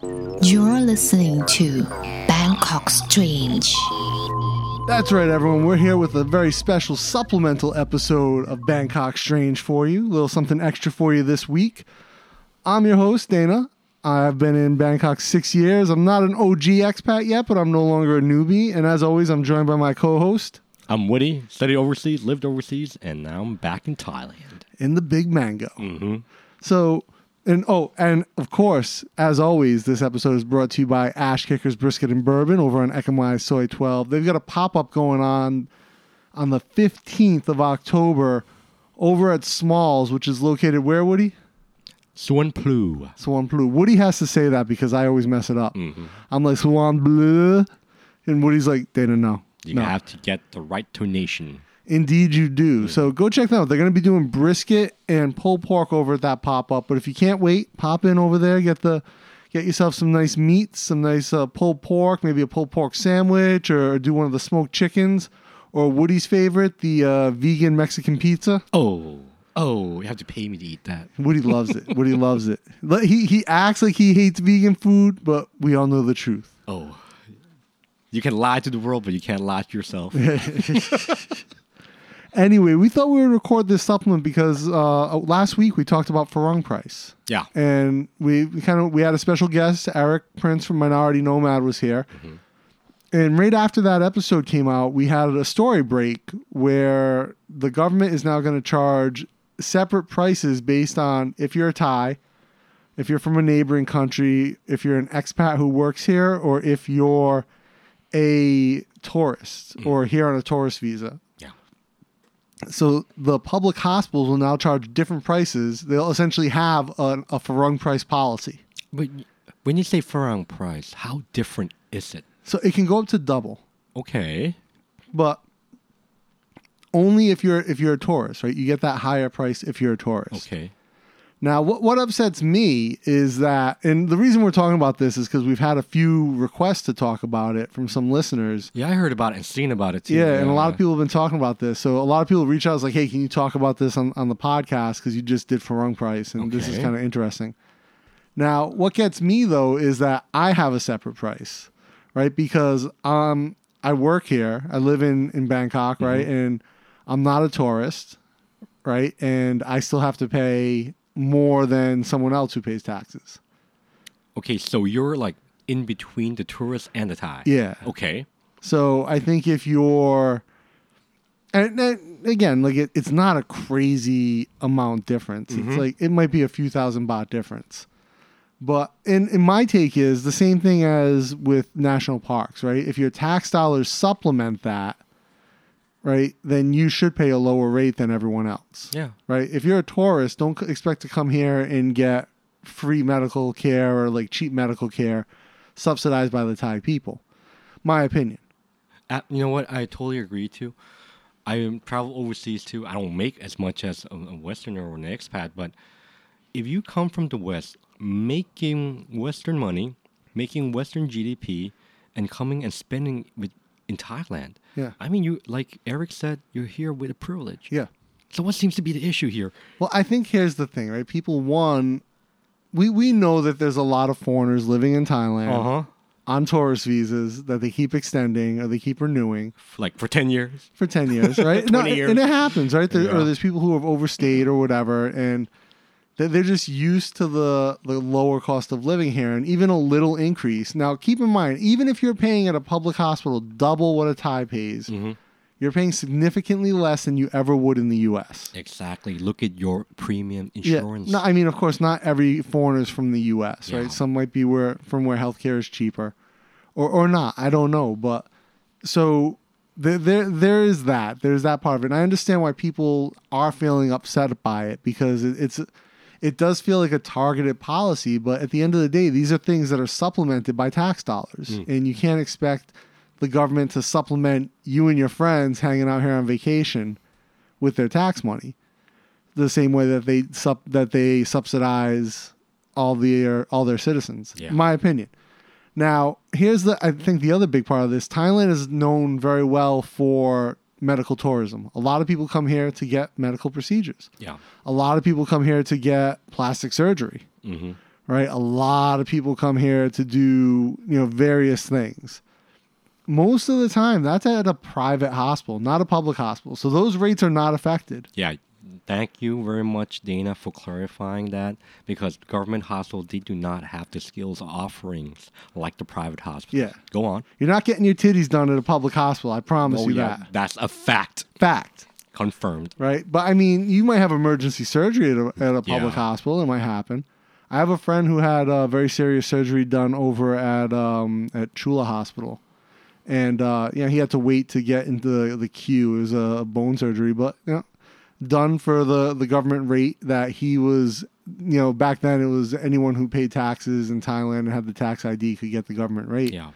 You're listening to Bangkok Strange. That's right, everyone. We're here with a very special supplemental episode of Bangkok Strange for you. A little something extra for you this week. I'm your host, Dana. I've been in Bangkok six years. I'm not an OG expat yet, but I'm no longer a newbie. And as always, I'm joined by my co host I'm Woody, studied overseas, lived overseas, and now I'm back in Thailand. in the Big Mango. Mm-hmm. So, and oh, and of course, as always, this episode is brought to you by Ash Kickers Brisket and Bourbon over on Ekamai Soi 12. They've got a pop up going on on the 15th of October over at Smalls, which is located where, Woody? Suan Plu. Swan Blue. Woody has to say that because I always mess it up. Mm-hmm. I'm like Swan Blue, and Woody's like, they don't know. You no. have to get the right tonation. Indeed, you do. So go check them out. They're going to be doing brisket and pulled pork over at that pop up. But if you can't wait, pop in over there. Get the get yourself some nice meats, some nice uh, pulled pork, maybe a pulled pork sandwich, or do one of the smoked chickens, or Woody's favorite, the uh, vegan Mexican pizza. Oh, oh, you have to pay me to eat that. Woody loves it. Woody loves it. He he acts like he hates vegan food, but we all know the truth. Oh. You can lie to the world, but you can't lie to yourself. Anyway, we thought we would record this supplement because uh, last week we talked about Farang price. yeah. and we, we kind of we had a special guest eric prince from minority nomad was here and right after that episode came out we had a story break where the government is now going to charge separate prices based on if you're a thai if you're from a neighboring country if you're an expat who works here or if you're a tourist or here on a tourist visa. So the public hospitals will now charge different prices. They'll essentially have a, a price policy. But when you say Farang price, how different is it? So it can go up to double, Okay. but only if you're if you're a tourist, right? You get that higher price if you're a tourist. Okay. Now, what what upsets me is that, and the reason we're talking about this is because we've had a few requests to talk about it from some listeners. Yeah, I heard about it and seen about it too. Yeah, and a lot of people have been talking about this. So a lot of people reach out, like, hey, can you talk about this on, on the podcast? Because you just did Farang Price, and this is kind of interesting. Now, what gets me though is that I have a separate price, right? Because um, I work here, I live in in Bangkok, right, and I'm not a tourist, right, and I still have to pay more than someone else who pays taxes. Okay, so you're like in between the tourist and the Thai. Yeah. Okay. So I think if you're, and, and again, like it, it's not a crazy amount difference. It's mm-hmm. like it might be a few thousand baht difference. But in, in my take is the same thing as with national parks, right? If your tax dollars supplement that, right, then you should pay a lower rate than everyone else, Yeah. right? If you're a tourist, don't expect to come here and get free medical care or like cheap medical care subsidized by the Thai people. My opinion. Uh, you know what? I totally agree too. I travel overseas too. I don't make as much as a, a Westerner or an expat, but if you come from the West, making Western money, making Western GDP, and coming and spending with in Thailand, Yeah. I mean, you like Eric said, you're here with a privilege. Yeah. So what seems to be the issue here? Well, I think here's the thing, right? People one, we we know that there's a lot of foreigners living in Thailand huh. on tourist visas that they keep extending or they keep renewing Like for ten years. for ten years, right? 20 years. and it happens, right? There, Or Yeah. there's people who have overstayed or whatever, and they're, just used to the the lower cost of living here, and even a little increase. Now, keep in mind, even if you're paying at a public hospital double what a Thai pays, Mhm. you're paying significantly less than you ever would in the U.S. Exactly. Look at your premium insurance. Yeah. No, I mean, of course, not every foreigner is from the U.S. Yeah. Right? Some might be where from where healthcare is cheaper, or or not. I don't know, but so there there there is that. There's that part of it. And I understand why people are feeling upset by it because it, it's it does feel like a targeted policy. But at the end of the day, these are things that are supplemented by tax dollars, hmm. and you can't expect the government to supplement you and your friends hanging out here on vacation with their tax money the same way that they sup- that they subsidize all their all their citizens. Yeah. My opinion. Now, here's the I think the other big part of this. Thailand is known very well for medical tourism. A lot of people come here to get medical procedures. Yeah. A lot of people come here to get plastic surgery, hmm right? A lot of people come here to do, you know, various things. Most of the time, that's at a private hospital, not a public hospital. So those rates are not affected. Yeah. Thank you very much, Dana, for clarifying that. Because government hospitals, they do not have the skills offerings like the private hospitals. Yeah. Go on. You're not getting your titties done at a public hospital. I promise Oh, you yeah. that. That's a fact. Fact. Confirmed. right? But I mean, you might have emergency surgery at a, at a public Yeah. hospital. It might happen. I have a friend who had a very serious surgery done over at um, at Chula Hospital, and uh, you know he had to wait to get into the, the queue. It was a bone surgery, but you know, done for the the government rate that he was. You know, back then it was anyone who paid taxes in Thailand and had the tax ID could get the government rate. Yeah.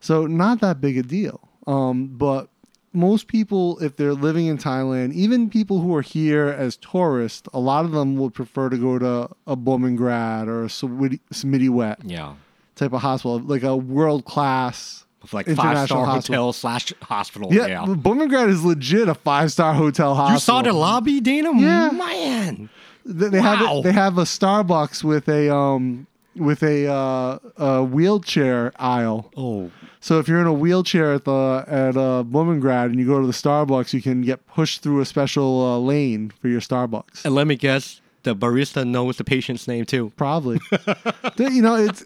So not that big a deal. Um, but most people, if they're living in Thailand, even people who are here as tourists, a lot of them would prefer to go to a Bumrungrad or a Samitivej Yeah. type of hospital, like a world class. Like five star hotel slash hospital. Yeah, Yeah. Is legit a five star hotel hospital. You saw the lobby, Dana? Yeah. Man. They, they have Wow. it, they have a Starbucks with a um with a uh, a wheelchair aisle. Oh, So if you're in a wheelchair at the at uh, Bumrungrad and you go to the Starbucks, you can get pushed through a special uh, lane for your Starbucks. and let me guess, the barista knows the patient's name too. Probably, you know, it's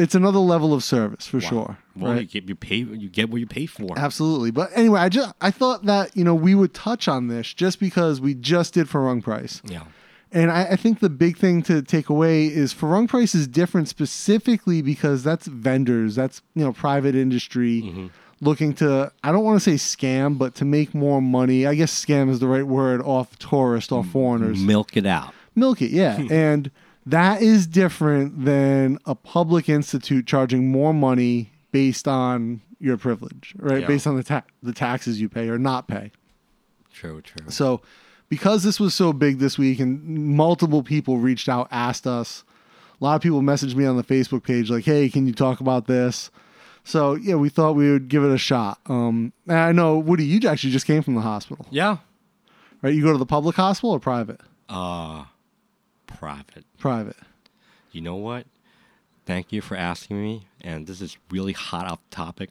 it's another level of service for sure. Well, you right? get you pay you get what you pay for. Absolutely. But anyway, I just I thought that you know we would touch on this just because we just did Farang Price. Yeah. And I, I think the big thing to take away is Farang Price is different specifically because that's vendors, that's you know private industry Mm-hmm. looking to I don't want to say scam, but to make more money. I guess scam is the right word off tourists, off foreigners. Milk it out. Milk it, yeah. and that is different than a public institute charging more money based on your privilege, right? Yeah. Based on the ta- the taxes you pay or not pay. True, true. So, because this was so big this week and multiple people reached out, asked us, a lot of people messaged me on the Facebook page, like, hey, can you talk about this? So, yeah, we thought we would give it a shot. Um, and I know, Woody, you actually just came from the hospital, Yeah. right? You go to the public hospital or private? Uh private. Private. You know what? Thank you for asking me. And this is really hot off topic.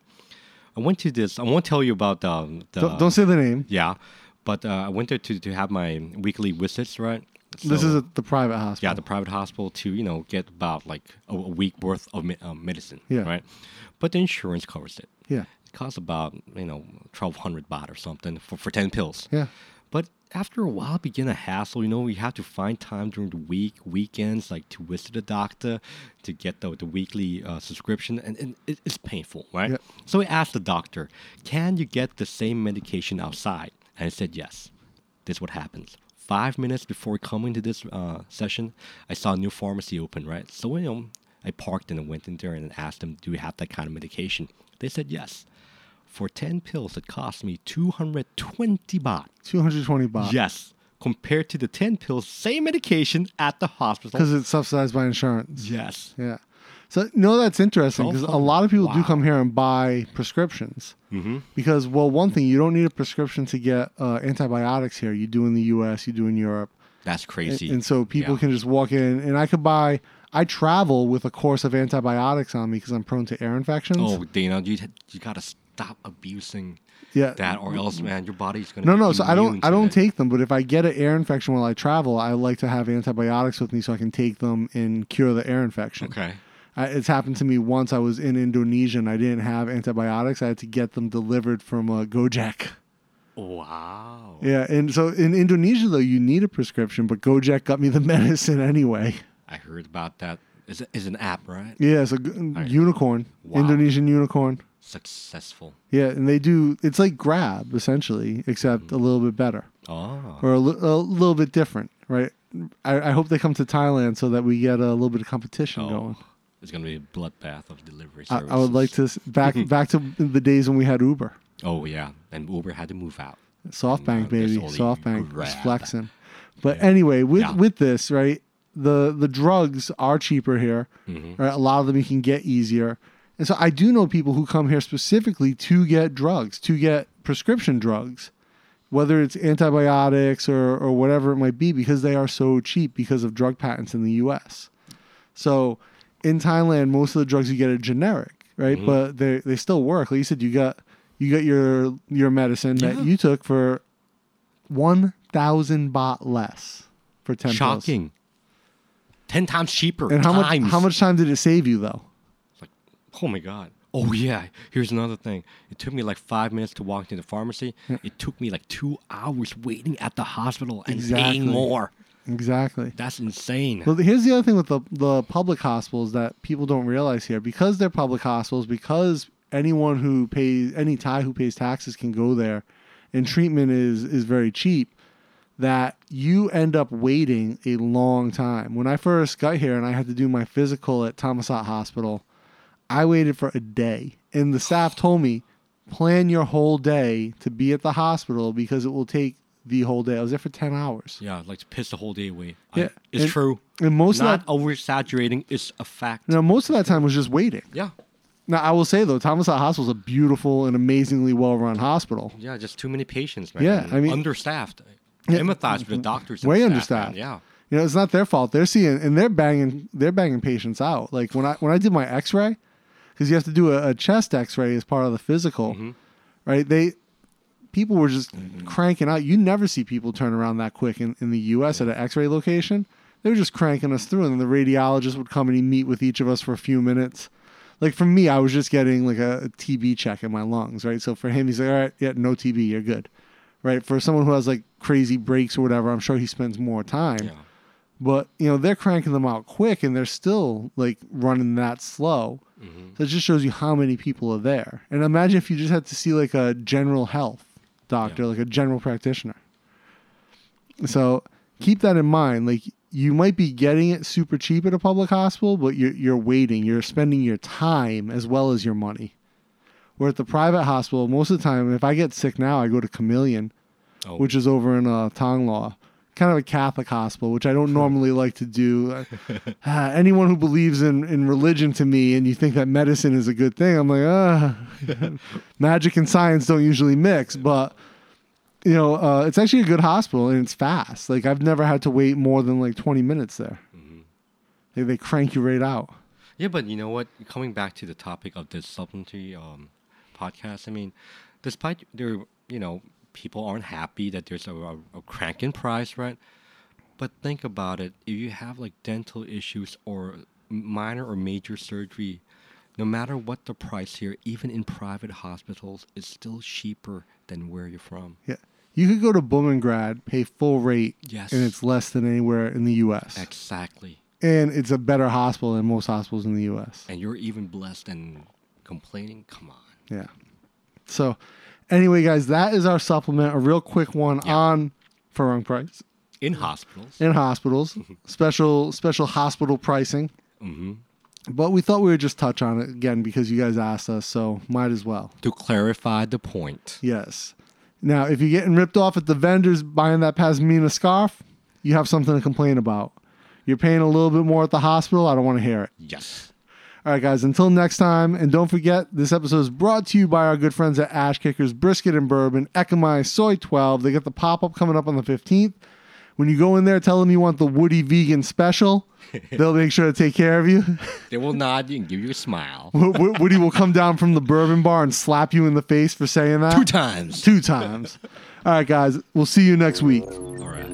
I went to this. I won't tell you about the. the don't, don't say the name. Yeah, but uh, I went there to, to have my weekly visits. Right. this is at the private hospital. yeah the private hospital to you know get about like a, a week worth of me- uh, medicine. Yeah. Right. But the insurance covers it. Yeah. It costs about you know twelve hundred baht or something for, for ten pills. Yeah. But after a while, begin a hassle. You know, we have to find time during the week, weekends, like to visit the doctor, to get the, the weekly uh, subscription, and, and it, it's painful, right? Yeah. So we asked the doctor, "Can you get the same medication outside?" And he said, "Yes." This is what happens. Five minutes before coming to this uh, session, I saw a new pharmacy open, right? So you know, I parked and I went in there and asked them, "Do you have that kind of medication?" They said yes. For 10 pills, it cost me 220 baht. 220 baht. Yes. Compared to the 10 pills, same medication at the hospital. Because it's subsidized by insurance. yes. Yeah. So no, that's interesting because a lot of people do come here and buy prescriptions. Mm-hmm. Because well, one thing you don't need a prescription to get uh, antibiotics here. You do in the U.S. You do in Europe, That's and, crazy. and so people Yeah. can just walk in. And I could buy. I travel with a course of antibiotics on me because I'm prone to air infections. Oh, Dana, you, you got to stop abusing yeah. that or else, man, your body's going to No, no. So I don't. I don't take them. But if I get an ear infection while I travel, I like to have antibiotics with me so I can take them and cure the air infection. Okay. I, it's happened to me once. I was in Indonesia and I didn't have antibiotics. I had to get them delivered from uh, Gojek. Wow. Yeah, and so in Indonesia though, you need a prescription, but Gojek got me the medicine anyway. I heard about that. Is is an app, right? Yeah, it's a g- unicorn, Wow. Indonesian unicorn. Successful. Yeah, and they do. It's like Grab essentially, except mm-hmm. a little bit better Oh. or a, li- a little bit different, right? I, I hope they come to Thailand so that we get a little bit of competition oh. going. oh. It's going to be a bloodbath of delivery I, services. I would like to s- back back to the days when we had Uber. Oh, yeah. And Uber had to move out. SoftBank, there's baby. only SoftBank Grab. flexing. But anyway, with Yeah. with this, right? The the drugs are cheaper here. Mm-hmm. Right? A lot of them you can get easier. And so I do know people who come here specifically to get drugs, to get prescription drugs, whether it's antibiotics or, or whatever it might be, because they are so cheap because of drug patents in the US. So in Thailand, most of the drugs you get are generic, right? Mhm. But they they still work. Like you said, you got you got your your medicine that Yeah. you took for one thousand baht less for ten pills. Ten times cheaper. And how much how much time did it save you though? Like, Oh my god. Oh yeah. Here's another thing. It took me like five minutes to walk to the pharmacy. It took me like two hours waiting at the hospital and Exactly. paying more. Exactly. That's insane. Well, here's the other thing with the the public hospitals that people don't realize here because they're public hospitals because anyone who pays any Thai who pays taxes can go there, and treatment is is very cheap. That you end up waiting a long time. When I first got here and I had to do my physical at Thammasat Hospital, I waited for a day, and the staff told me, plan your whole day to be at the hospital because it will take the whole day. I was there for ten hours. yeah, like to piss the whole day away. I- Yeah, it's and- true. And most Not of that, over exaggerating. It's a fact. now most of that time was just waiting. Yeah. Now I will say though, Thomas Hospital is a beautiful and amazingly well-run hospital. Yeah, just too many patients, man. Yeah, I mean- understaffed. Yeah, Empathize with the doctors. way understaffed. Yeah. You know, it's not their fault. They're seeing and they're banging they're banging patients out. Like when I when I did my X-ray, because you have to do a, a chest X-ray as part of the physical, Mhm. right? They people were just cranking out. You never see people turn around that quick in, in the U.S. at an X-ray location. They were just cranking us through, and then the radiologist would come and he'd meet with each of us for a few minutes. Like for me, I was just getting like a, a TB check in my lungs, right? So for him, he's like, "All right, yeah, no TB, you're good." Right? For someone who has like crazy breaks or whatever, I'm sure he spends more time. Yeah. But you know, they're cranking them out quick, and they're still like running that slow. Mhm. So it just shows you how many people are there. And imagine if you just had to see like a general health doctor, like a general practitioner. So keep that in mind. Like you might be getting it super cheap at a public hospital, but you're you're waiting. You're spending your time as well as your money. Where at the private hospital, most of the time, if I get sick now, I go to Camillian, Oh, which is over in uh, Thonglor, kind of a Catholic hospital, which I don't normally like to do. Uh, anyone who believes in, in religion to me and you think that medicine is a good thing, I'm like, ah, magic and science don't usually mix. But, you know, uh, it's actually a good hospital and it's fast. Like, I've never had to wait more than like 20 minutes there. Mhm. They, they crank you right out. Yeah, but you know what? Coming back to the topic of this supplementary um, podcast, I mean, despite there, you know, people aren't happy that there's a, a, a crank in price, right? But think about it: if you have like dental issues or minor or major surgery, no matter what the price here, even in private hospitals, it's still cheaper than where you're from. Yeah. You could go to Bumrungrad, pay full rate, Yes. and it's less than anywhere in the U.S. Exactly. And it's a better hospital than most hospitals in the U.S. And you're even blessed and complaining. Come on. Yeah. So, anyway, guys, that is our supplement. A real quick one Yeah. on Farang price In hospitals. in hospitals, special special hospital pricing. hmm But we thought we would just touch on it again because you guys asked us, so might as well. To clarify the point. Yes. Now, if you're getting ripped off at the vendors buying that Pashmina scarf, you have something to complain about. You're paying a little bit more at the hospital. I don't want to hear it. Yes. All right, guys, until next time. And don't forget, this episode is brought to you by our good friends at Ash Kickers Brisket and Bourbon, Ekamai Soi 12. They got the pop up coming up on the 15th. When you go in there, tell them you want the Woody Vegan Special. They'll make sure to take care of you. They will nod you and give you a smile. Wo- Wo- Woody will come down from the bourbon bar and slap you in the face for saying that. Two times. Two times. All right, guys, we'll see you next week. All right.